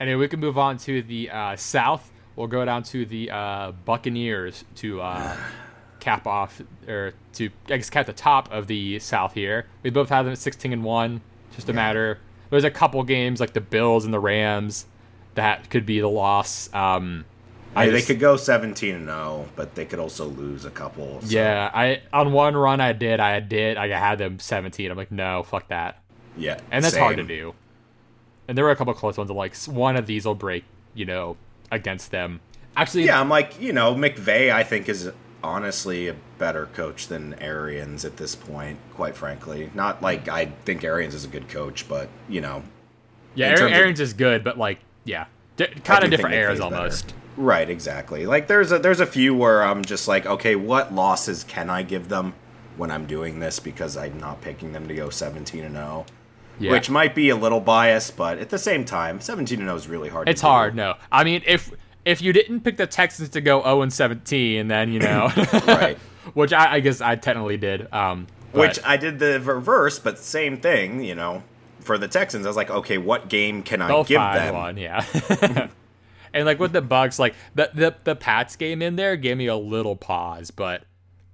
Anyway, we can move on to the uh, South. We'll go down to the uh, Buccaneers to uh, cap off, or to I guess cap the top of the South here. We both have them at 16 and one. Just a matter. There's a couple games like the Bills and the Rams that could be the loss. Um, I just- they could go 17 and 0, but they could also lose a couple. so- Yeah, I on one run I did, I did, I had them 17. I'm like, no, fuck that, yeah, and that's hard to do. And there were a couple close ones. Of like one of these will break, you know, against them. Actually, Yeah, I'm like, you know, McVay, I think, is honestly a better coach than Arians at this point, quite frankly. Not like I think Arians is a good coach, but, you know. yeah, Aaron, terms of- is good, but like, yeah, d- kind of different eras better. almost. Right, exactly. Like there's a there's a few where I'm just like, okay, what losses can I give them when I'm doing this because I'm not picking them to go 17 and 0. Yeah, Which might be a little biased, but at the same time, 17 and 0 is really hard it's hard. No, I mean if if you didn't pick the Texans to go 0 and 17, then you know, Right. which I, I guess I technically did. Um, but- Which I did the reverse, but same thing, you know. For the Texans, I was like, okay, what game can I give them? one, yeah. and like with the Bucks, like the, the the Pats game in there gave me a little pause, but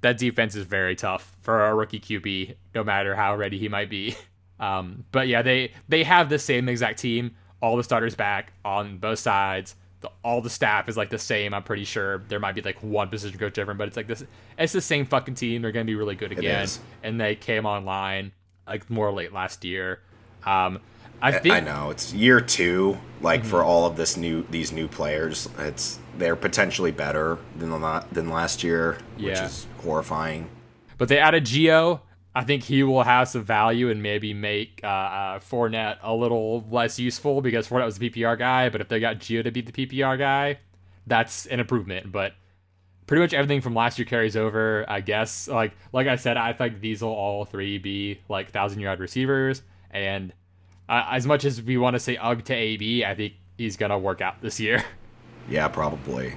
that defense is very tough for a rookie QB, no matter how ready he might be. Um, but yeah, they they have the same exact team, all the starters back on both sides. The, all the staff is like the same. I'm pretty sure there might be like one position coach different, but it's like this. It's the same fucking team. They're gonna be really good again, and they came online like more late last year. Um, I think I know it's year two. Like for all of this new these new players, it's they're potentially better than the than last year, which is horrifying. But they added Gio. I think he will have some value and maybe make uh, uh, Fournette a little less useful because Fournette was the PPR guy. But if they got Gio to be the PPR guy, that's an improvement. But pretty much everything from last year carries over, I guess. Like like I said, I think these will all three be like thousand yard receivers. And uh, as much as we want to say UG to AB, I think he's gonna work out this year. Yeah, probably.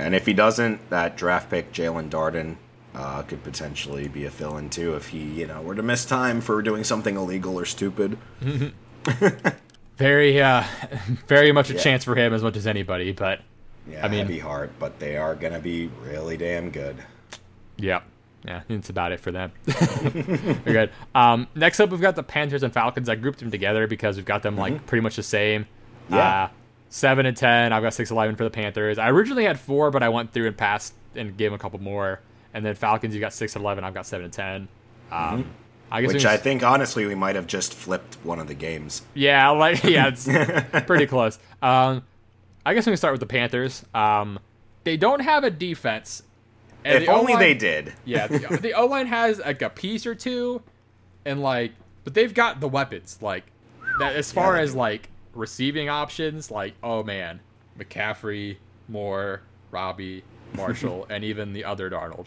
And if he doesn't, that draft pick Jaelon Darden uh, could potentially be a fill-in too if he, you know, were to miss time for doing something illegal or stupid. very uh, very much a Yeah. chance for him as much as anybody. But Yeah, I mean- heavy heart, but they are gonna be really damn good. Yeah. Yeah, that's about it for them. We're good. Um, next up, we've got the Panthers and Falcons. I grouped them together because we've got them like pretty much the same. Mm-hmm. Yeah. Uh, seven and ten. I've got six eleven for the Panthers. I originally had four, but I went through and passed and gave them a couple more. And then Falcons, you got six and eleven. I've got seven and ten. Um, I guess Mm-hmm. Which can I think, honestly, we might have just flipped one of the games. yeah, like yeah, it's pretty close. Um, I guess we can start with the Panthers. Um, they don't have a defense. and if the only they did. Yeah, the, the O line has like a piece or two, and like, but they've got the weapons. Like, that as far they as like receiving options, like, oh man, McCaffrey, Moore, Robbie, Marshall, and even the other Darnold.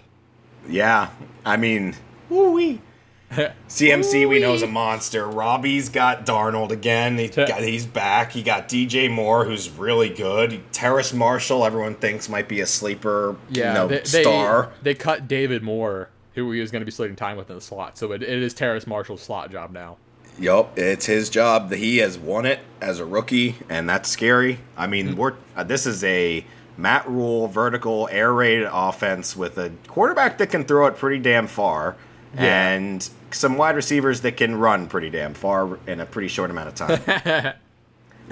Yeah, I mean, woo-wee. CMC we know is a monster. Robbie's got Darnold again. He got, he's back. He got DJ Moore, who's really good. Terrace Marshall, everyone thinks might be a sleeper, Yeah, you know, they, they, star. They cut David Moore, who he was going to be splitting time with in the slot. So it, it is Terrace Marshall's slot job now. Yup, it's his job. He has won it as a rookie, and that's scary. I Mm-hmm. mean, we're uh, this is a Matt Rhule vertical air raid offense with a quarterback that can throw it pretty damn far, Yeah. and some wide receivers that can run pretty damn far in a pretty short amount of time.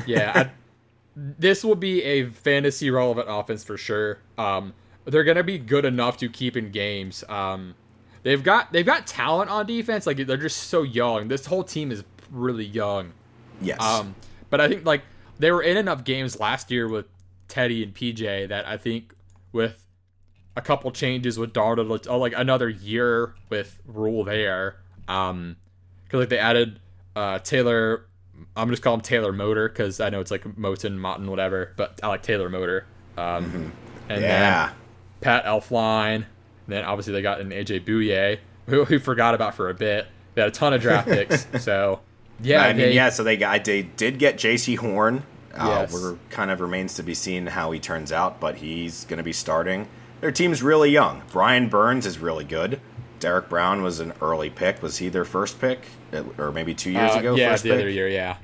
Yeah, I, this will be a fantasy relevant offense for sure. Um, they're gonna be good enough to keep in games. Um, they've got they've got talent on defense. Like they're just so young. This whole team is really young. yes. Um, but I think like they were in enough games last year with Teddy and PJ that I think with a couple changes with Darnold, oh, like another year with Rhule there. Um, because like they added uh Taylor. I'm just call him Taylor Motor because I know it's like Moton, Moton, whatever, but I like Taylor Motor. Um, and yeah. then Pat Elflein. Then obviously they got an AJ Bouye, who we forgot about for a bit. They had a ton of draft picks, so yeah, I mean, they- yeah. So they got they did get Jaycee Horn. Uh, We're kind of remains to be seen how he turns out, but he's going to be starting. Their team's really young. Brian Burns is really good. Derrick Brown was an early pick. Was he their first pick, or maybe two years Uh, ago? yeah, first the pick? other year, yeah.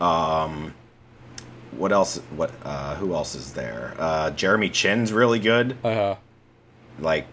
Um, what else? What? Uh, who else is there? Uh, Jeremy Chinn's really good. Uh, huh. Like,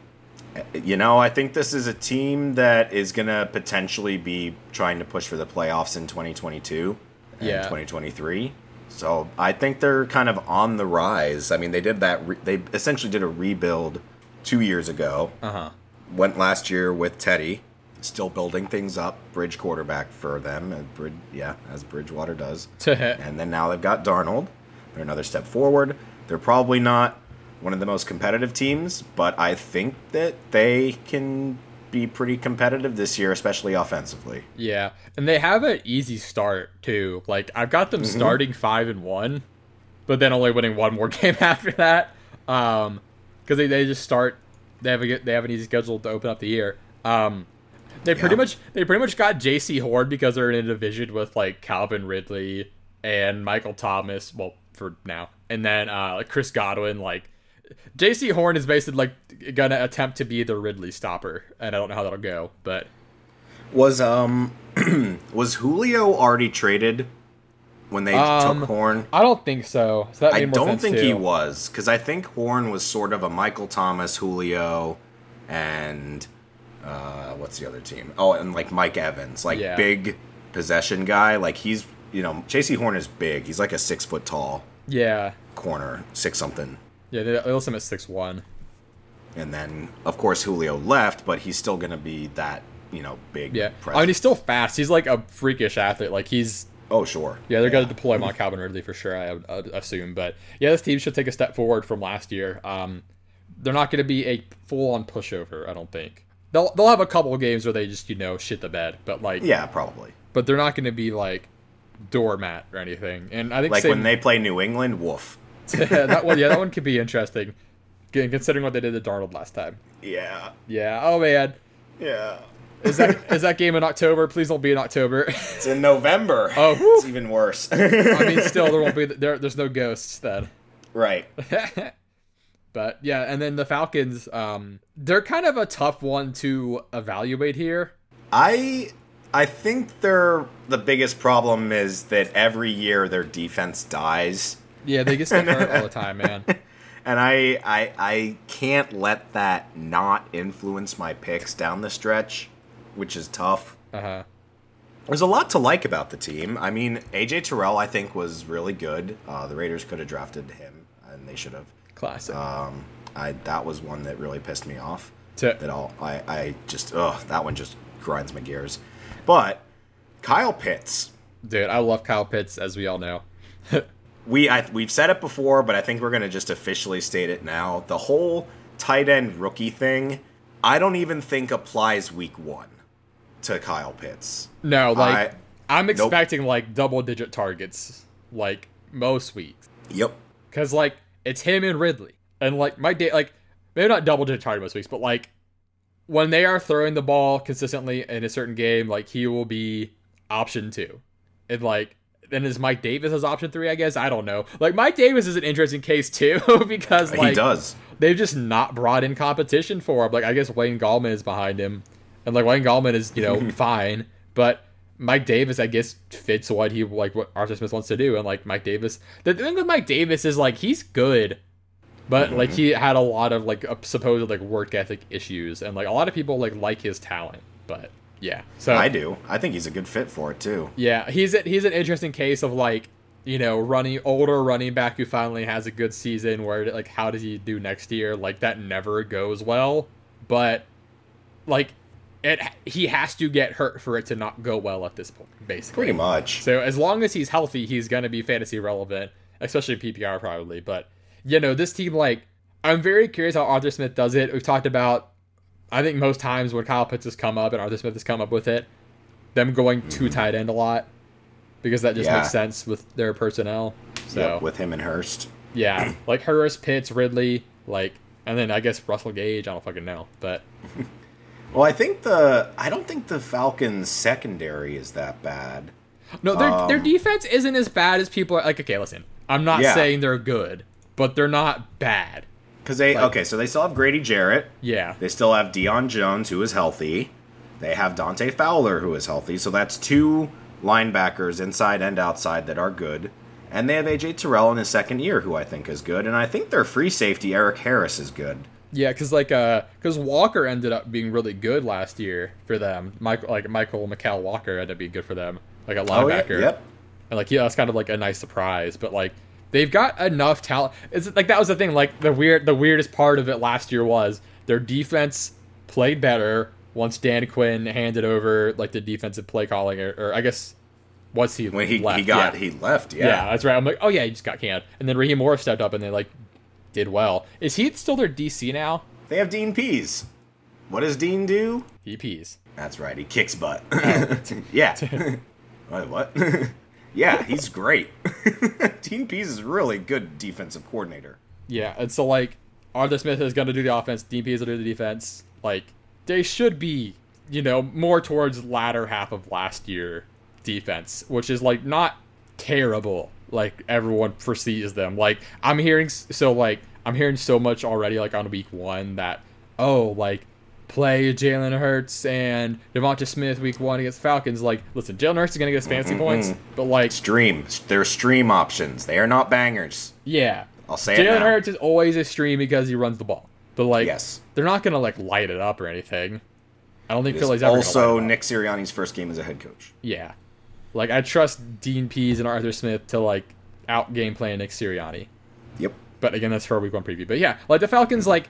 you know, I think this is a team that is gonna potentially be trying to push for the playoffs in 2022 and Yeah. 2023. So I think they're kind of on the rise. I mean, they did that. Re- they essentially did a rebuild two years ago. uh huh. Went last year with Teddy, still building things up. Bridge quarterback for them, and Brid- yeah, as Bridgewater does. And then now they've got Darnold. They're another step forward. They're probably not one of the most competitive teams, but I think that they can be pretty competitive this year, especially offensively. Yeah, and they have an easy start too. Like I've got them starting five and one, but then only winning one more game after that. Um, because they, they just start. They have a they have an easy schedule to open up the year. Um, they pretty much they pretty much got Jaycee Horn because they're in a division with like Calvin Ridley and Michael Thomas. Well, for now, and then uh, like Chris Godwin. Like Jaycee Horn is basically like gonna attempt to be the Ridley stopper, and I don't know how that'll go, but Was um was Julio already traded when they Um, took Horn? I don't think so. So that I don't think too. he was because I think Horn was sort of a Michael Thomas, Julio, and uh, what's the other team? Oh, and like Mike Evans, like Yeah. big possession guy. Like he's you know Jaycee Horn is big. He's like a six foot tall Yeah, corner, six something. Yeah. They, him at six one. And then of course Julio left, but he's still gonna be that you know big. Yeah, presence. I mean he's still fast. He's like a freakish athlete. Like he's oh sure. yeah. They're gonna deploy him on Calvin Ridley for sure. I would, assume, but yeah, this team should take a step forward from last year. Um, they're not gonna be a full on pushover. I don't think they'll they'll have a couple of games where they just you know shit the bed, but like Yeah, probably. but they're not gonna be like doormat or anything. And I think Like same, when they play New England, woof. that one yeah that one could be interesting, considering what they did to Darnold last time. Yeah, Yeah. Oh man. yeah. Is that is that game in October? Please don't be in October. It's in November. Oh, whew. it's even worse. I mean, still there won't be there. There's no ghosts then. right. but yeah, and then the Falcons, um, they're kind of a tough one to evaluate here. I I think their the biggest problem is that every year their defense dies, Yeah, they get stuff hurt all the time, man. and I I I can't let that not influence my picks down the stretch, which is tough. Uh huh. There's a lot to like about the team. I mean, AJ Terrell I think was really good. Uh, the Raiders could have drafted him, and they should have. Classic. Um, I that was one that really pissed me off. To- That all I I just ugh that one just grinds my gears. But Kyle Pitts, Dude, I love Kyle Pitts, as we all know. we I, we've said it before, but I think we're gonna just officially state it now. The whole tight end rookie thing, I don't even think applies week one to Kyle Pitts. No, like I- I'm expecting like double digit targets, like most weeks, Yep. because like it's him and Ridley, and like my day, like maybe not double digit target most weeks, but like when they are throwing the ball consistently in a certain game, like he will be option two, and like then is Mike Davis as option three? I guess I don't know. Like Mike Davis is an interesting case too because like he does. they've just not brought in competition for him. Like I guess Wayne Gallman is behind him, and like Wayne Gallman is you know fine, but Mike Davis I guess fits what he like what Arthur Smith wants to do, and like Mike Davis. The thing with Mike Davis is like he's good, but like mm-hmm. he had a lot of like supposed like work ethic issues, and like a lot of people like like his talent, but yeah. So I do. I think he's a good fit for it too. yeah, he's a, he's an interesting case of like you know running older running back who finally has a good season. Where like how does he do next year? Like that never goes well, but like it he has to get hurt for it to not go well at this point, basically. Pretty much. So as long as he's healthy, he's gonna be fantasy relevant, especially PPR probably. But you know this team like I'm very curious how Arthur Smith does it. We've talked about I think most times when Kyle Pitts has come up and Arthur Smith has come up with it, them going two tight end a lot because that just Mm-hmm. Yeah. makes sense with their personnel. So Yep, with him and Hurst. yeah, like Hurst, Pitts, Ridley, like, and then I guess Russell Gage. I don't fucking know, but Well, I think the I don't think the Falcons secondary is that bad. no, their Um, their defense isn't as bad as people are like. Okay, listen, I'm not Yeah. saying they're good, but they're not bad. Because they Like- okay, so they still have Grady Jarrett. Yeah, They still have Deion Jones, who is healthy. They have Dante Fowler, who is healthy. So that's two linebackers, inside and outside, that are good. And they have AJ Terrell in his second year, who I think is good. And I think their free safety, Erik Harris, is good. Yeah, because like uh, because Walker ended up being really good last year for them. Michael like Michael Mykal Walker ended up being good for them, like a linebacker. Oh, yeah. Yep. And like yeah, that's kind of like a nice surprise. But like they've got enough talent. It's like that was the thing. Like the weird, the weirdest part of it last year was their defense played better once Dan Quinn handed over like the defensive play calling, or, or I guess was he when he left? he got yeah. he left? Yeah, yeah, that's right. I'm like, oh yeah, he just got canned, and then Raheem Morris stepped up, and they like did well. Is he still their DC now? They have Dean Pees. What does Dean do? He pees. That's right. He kicks butt. Oh. yeah. What? yeah, he's great. Dean Pees is a really good defensive coordinator. Yeah, and so like Arthur Smith is going to do the offense. Dean Pees will do the defense. Like they should be, you know, more towards latter half of last year defense, which is like not terrible like everyone foresees them. Like I'm hearing so like I'm hearing so much already like on week one that oh like play Jalen Hurts and Devonta Smith week one against Falcons. Like listen, Jalen Hurts is gonna get his fantasy mm-hmm. points, but like stream. They're stream options. They are not bangers. Yeah. I'll say Jalen Hurts is always a stream because he runs the ball. But like yes. they're not gonna like light it up or anything. I don't think Philly's ever also Nick Sirianni's first game as a head coach. Yeah. Like I trust Dean Pees and Arthur Smith to like out game plan Nick Sirianni. Yep. But again, that's for a week one preview. But yeah, like the Falcons, like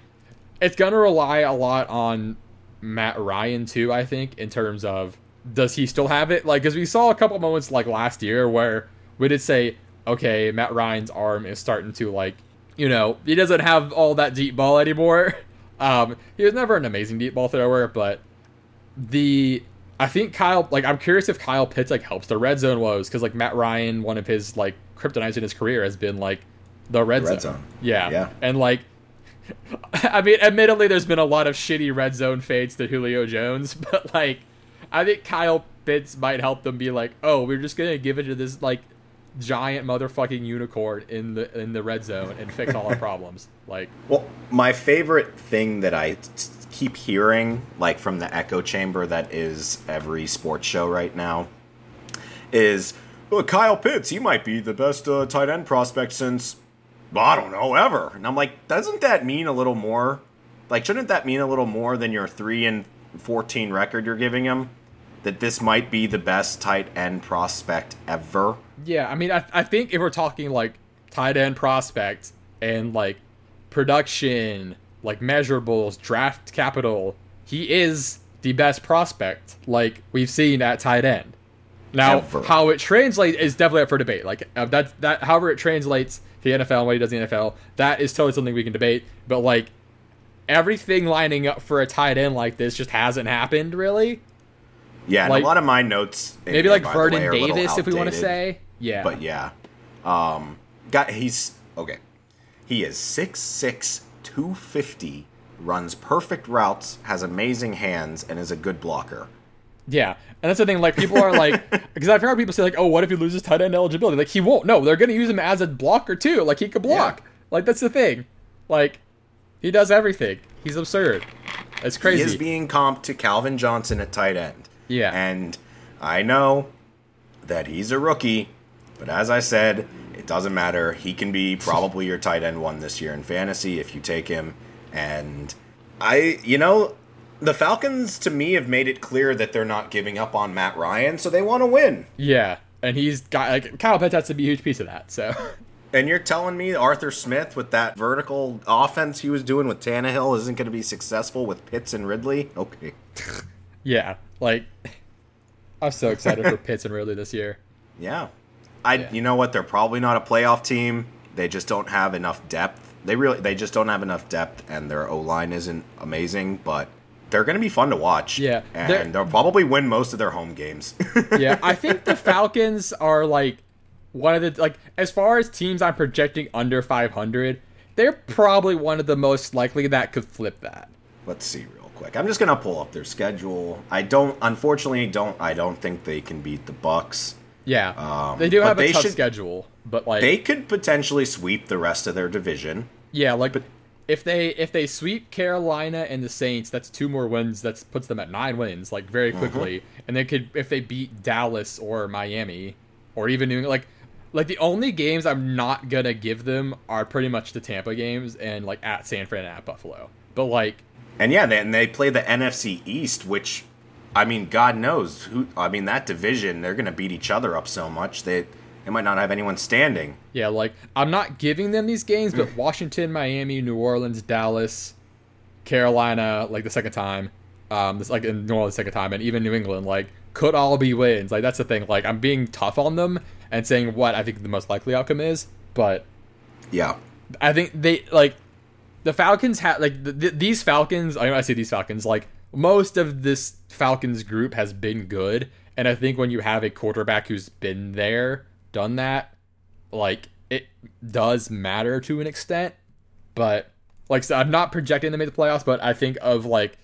it's gonna rely a lot on Matt Ryan too. I think in terms of does he still have it? Like, because we saw a couple moments like last year where we did say, okay, Matt Ryan's arm is starting to like, you know, he doesn't have all that deep ball anymore. Um, he was never an amazing deep ball thrower, but the I think Kyle, like, I'm curious if Kyle Pitts like helps the red zone woes because like Matt Ryan, one of his like kryptonite in his career has been like the red, red zone. zone. Yeah. Yeah. And like I mean, admittedly there's been a lot of shitty red zone fades to Julio Jones, but like I think Kyle Pitts might help them be like, "Oh, we're just going to give it to this like giant motherfucking unicorn in the in the red zone and fix all our problems." Like Well, my favorite thing that I t- keep hearing like from the echo chamber that is every sports show right now is well, Kyle Pitts, he might be the best uh, tight end prospect since, I don't know, ever. And I'm like, doesn't that mean a little more? Like, shouldn't that mean a little more than your 3 and 14 record you're giving him? That this might be the best tight end prospect ever? Yeah, I mean, I, I think if we're talking like tight end prospect and like production, like measurables, draft capital, he is the best prospect like we've seen at tight end. Now, Ever. how it translates is definitely up for debate. Like uh, that, that, however it translates the NFL and what he does in the NFL, that is totally something we can debate. But like everything lining up for a tight end like this just hasn't happened really. Yeah, like, a lot of my notes maybe like Vernon way, Davis, if we want to say. Yeah, but yeah, um, got he's okay. He is 6'6", 250, runs perfect routes, has amazing hands, and is a good blocker. Yeah, and that's the thing. Like people are like, because I've heard people say like, "Oh, what if he loses tight end eligibility?" Like he won't. No, they're gonna use him as a blocker too. Like he could block. Yeah. Like that's the thing. Like he does everything. He's absurd. It's crazy. He is being comped to Calvin Johnson at tight end. Yeah, and I know that he's a rookie, but as I said, it doesn't matter. He can be probably your tight end one this year in fantasy if you take him. And I, you know, the Falcons to me have made it clear that they're not giving up on Matt Ryan, so they want to win. Yeah, and he's got like Kyle Pitts has to be a huge piece of that. So. And you're telling me Arthur Smith with that vertical offense he was doing with Tannehill isn't going to be successful with Pitts and Ridley? Okay. yeah, like I'm so excited for Pitts and Ridley this year. Yeah. I yeah. you know what? They're probably not a playoff team. They just don't have enough depth. They really they just don't have enough depth and their O line isn't amazing, but they're going to be fun to watch. Yeah, and they'll probably win most of their home games. yeah, I think the Falcons are like one of the like as far as teams I'm projecting under 500, they're probably one of the most likely that could flip that. Let's see real quick. I'm just going to pull up their schedule. I don't unfortunately don't I don't think they can beat the Bucks. Yeah. Um, they do have a tough should, schedule, but like they could potentially sweep the rest of their division. Yeah, like but if they if they sweep Carolina and the Saints, that's two more wins. That puts them at nine wins, like very mm-hmm. quickly. Mm-hmm. And they could if they beat Dallas or Miami, or even New England, like like the only games I'm not gonna give them are pretty much the Tampa games and like at San Fran and at Buffalo. But like, and yeah, they, and they play the NFC East, which I mean, God knows who. I mean, that division they're gonna beat each other up so much that they might not have anyone standing. Yeah, like I'm not giving them these games, but Washington, Miami, New Orleans, Dallas, Carolina, like the second time, um, this like in New Orleans second time, and even New England, like could all be wins. Like that's the thing. Like I'm being tough on them and saying what I think the most likely outcome is, but yeah, I think they like the Falcons have like the, the, these Falcons. I, mean, I say these Falcons like most of this Falcons group has been good, and I think when you have a quarterback who's been there, done that, like it does matter to an extent. But like so I'm not projecting them to make the playoffs, but I think of like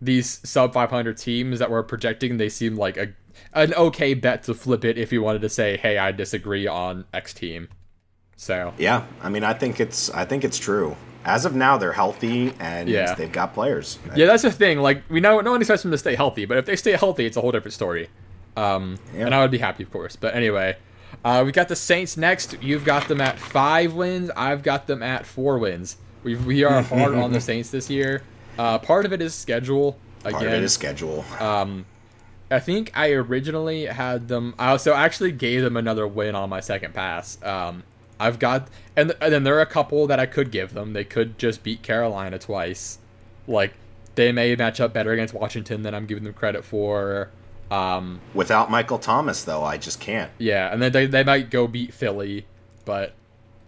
these sub 500 teams that we're projecting, they seem like a an okay bet to flip it if you wanted to say, "Hey, I disagree on X team." So yeah, I mean, I think it's I think it's true. As of now, they're healthy and yeah. they've got players. Yeah, that's the thing. Like we know, no one expects them to stay healthy, but if they stay healthy, it's a whole different story. Um, yeah. and I would be happy, of course. But anyway, uh, we got the Saints next. You've got them at five wins. I've got them at four wins. We we are hard on the Saints this year. Uh, part of it is schedule. Again, part of it is schedule. Um, I think I originally had them. I also actually gave them another win on my second pass. Um, I've got, and, and then there are a couple that I could give them. They could just beat Carolina twice. Like they may match up better against Washington than I'm giving them credit for. Um, Without Michael Thomas, though, I just can't. Yeah, and then they, they might go beat Philly, but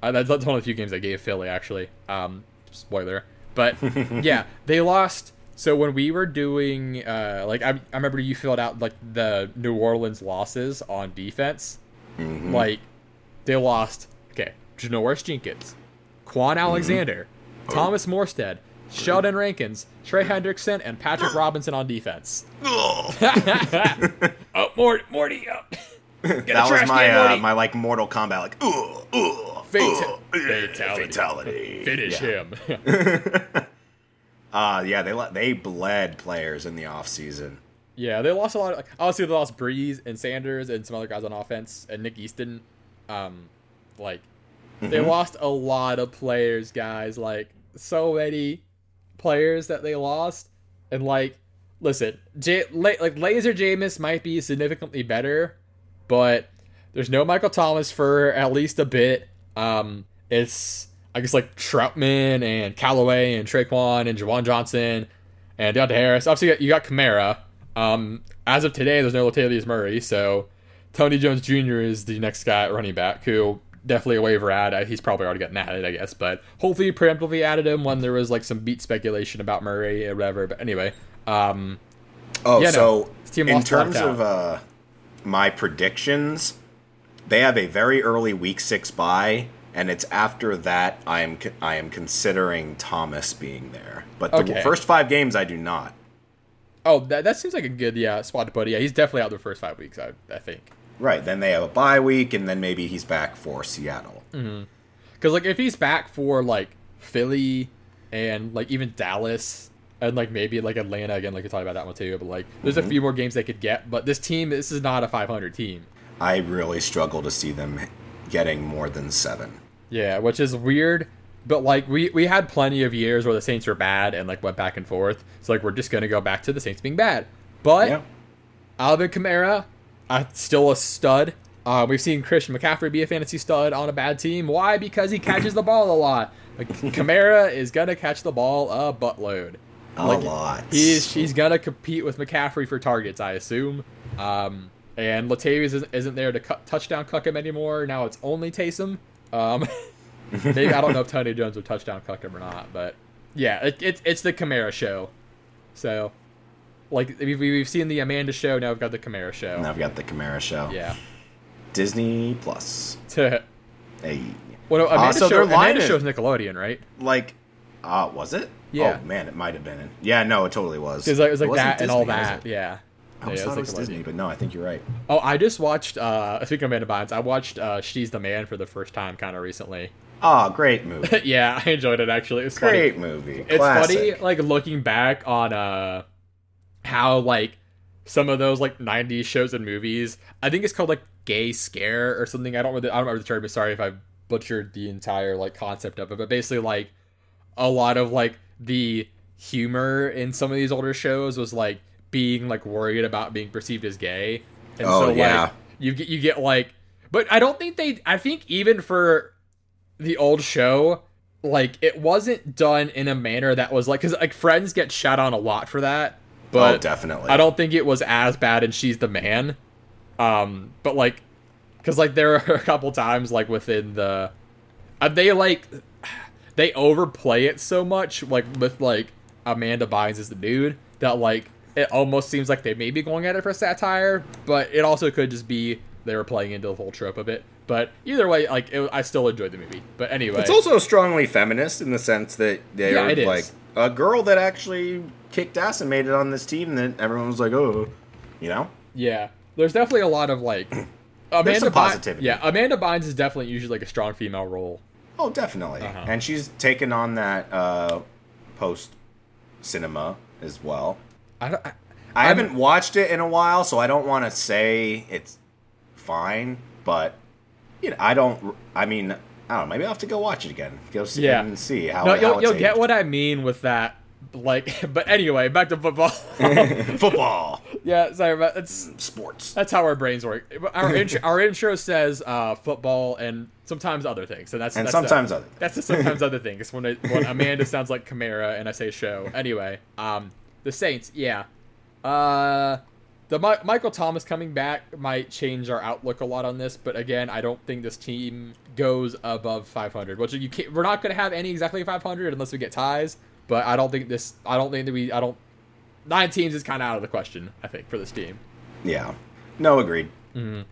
uh, that's, that's one of the few games I gave Philly actually. Um, spoiler, but yeah, they lost so when we were doing, uh, like I, I remember you filled out like the New Orleans losses on defense. Mm-hmm. Like they lost. Okay, Janoris Jenkins, Kwon mm-hmm. Alexander, mm-hmm. Thomas Morstead, Sheldon Rankins, Trey Hendrickson, and Patrick Robinson on defense. oh, Morty, Morty, up. that was my uh, my like Mortal Kombat like ooh ooh Fata- fatality fatality finish him. Uh yeah, they they bled players in the off season. Yeah, they lost a lot. Of, like, obviously, they lost Brees and Sanders and some other guys on offense and Nick Easton. Um, like mm-hmm. they lost a lot of players, guys. Like so many players that they lost, and like, listen, J- like Laser Jameis might be significantly better, but there's no Michael Thomas for at least a bit. Um, it's I guess like Trautman and Callaway and Tre'Quan and Juwan Johnson and Deonte Harris. Obviously, you got, Kamara. Um, as of today, there's no Latavius Murray, so Tony Jones Jr. is the next guy at running back who definitely a waiver ad. He's probably already gotten added, I guess, but hopefully preemptively added him when there was like some beat speculation about Murray or whatever. But anyway, um, oh, yeah, so no, in terms of uh, my predictions, they have a very early Week Six bye and it's after that I am I am considering Thomas being there. But the okay. first five games I do not. Oh, that, that seems like a good yeah spot to put. Yeah, he's definitely out the first five weeks. I I think. Right. Then they have a bye week, and then maybe he's back for Seattle. Because mm-hmm. like if he's back for like Philly and like even Dallas and like maybe like Atlanta again, like you talk about that one too. But like there's mm-hmm. a few more games they could get. But this team, this is not a 500 team. I really struggle to see them getting more than seven. Yeah, which is weird. But like we we had plenty of years where the Saints were bad and like went back and forth. So like we're just gonna go back to the Saints being bad. But yeah. Alvin Kamara, uh, still a stud. Uh, we've seen Christian McCaffrey be a fantasy stud on a bad team. Why? Because he catches the ball a lot. Like, Kamara is gonna catch the ball a buttload. A like, lot. He's he's gonna compete with McCaffrey for targets, I assume. Um, and Latavius isn't, isn't there to cut, touchdown cuck him anymore. Now it's only Taysom. Um, maybe I don't know if Tony Jones would touchdown cuck him or not, but yeah, it, it, it's the Kamara show. So, like we've, we've seen the Amanda show, now we've got the Kamara show. Now we've got the Kamara show. Yeah. Disney Plus. hey. Well, Amanda, uh, so show, Amanda show's Nickelodeon, right? Like, uh, was it? Yeah. Oh man, it might have been. Yeah, no, it totally was. It was like, it was like it that Disney, and all that. Yeah. I yeah, thought it was Disney, but no, I think you're right. Oh, I just watched. uh Speaking of Amanda Bynes, I watched uh She's the Man for the first time, kind of recently. Oh, great movie. yeah, I enjoyed it actually. It's great funny. movie. It's funny, like looking back on uh how like some of those like '90s shows and movies. I think it's called like gay scare or something. I don't remember. The, I don't remember the term. But sorry if I butchered the entire like concept of it. But basically, like a lot of like the humor in some of these older shows was like being like worried about being perceived as gay. And oh so, yeah. You get you get like, but I don't think they. I think even for the old show, like it wasn't done in a manner that was like because like Friends get shot on a lot for that. But oh, definitely. I don't think it was as bad and She's the Man. Um, but like, because like there are a couple times like within the, uh, they like, they overplay it so much like with like Amanda Bynes as the dude that like it almost seems like they may be going at it for satire, but it also could just be they were playing into the whole trope of it. But either way, like it, I still enjoyed the movie. But anyway, it's also strongly feminist in the sense that they yeah, are like a girl that actually kicked ass and made it on this team. That everyone was like, oh, you know. Yeah, there's definitely a lot of like Amanda positivity. yeah, Amanda Bynes is definitely usually like a strong female role. Oh, definitely, uh-huh. and she's taken on that uh, post cinema as well. I, I, I haven't watched it in a while, so I don't want to say it's fine, but you know, I don't. I mean, I don't know. Maybe I'll have to go watch it again. Go see yeah. and see how. No, you'll, how you'll get what I mean with that. Like, but anyway, back to football. football. Yeah, sorry, but it's sports. That's how our brains work. Our intro, our intro says uh, football and sometimes other things, and that's and that's sometimes a, other. That's the sometimes other things. When, it, when Amanda sounds like Chimera and I say show. Anyway, um, the Saints. Yeah, uh, the Ma- Michael Thomas coming back might change our outlook a lot on this, but again, I don't think this team goes above 500. Which you can't, we're not going to have any exactly 500 unless we get ties. But I don't think this. I don't think that we. I don't. Nine teams is kind of out of the question. I think for this team. Yeah. No, agreed. Mm-hmm.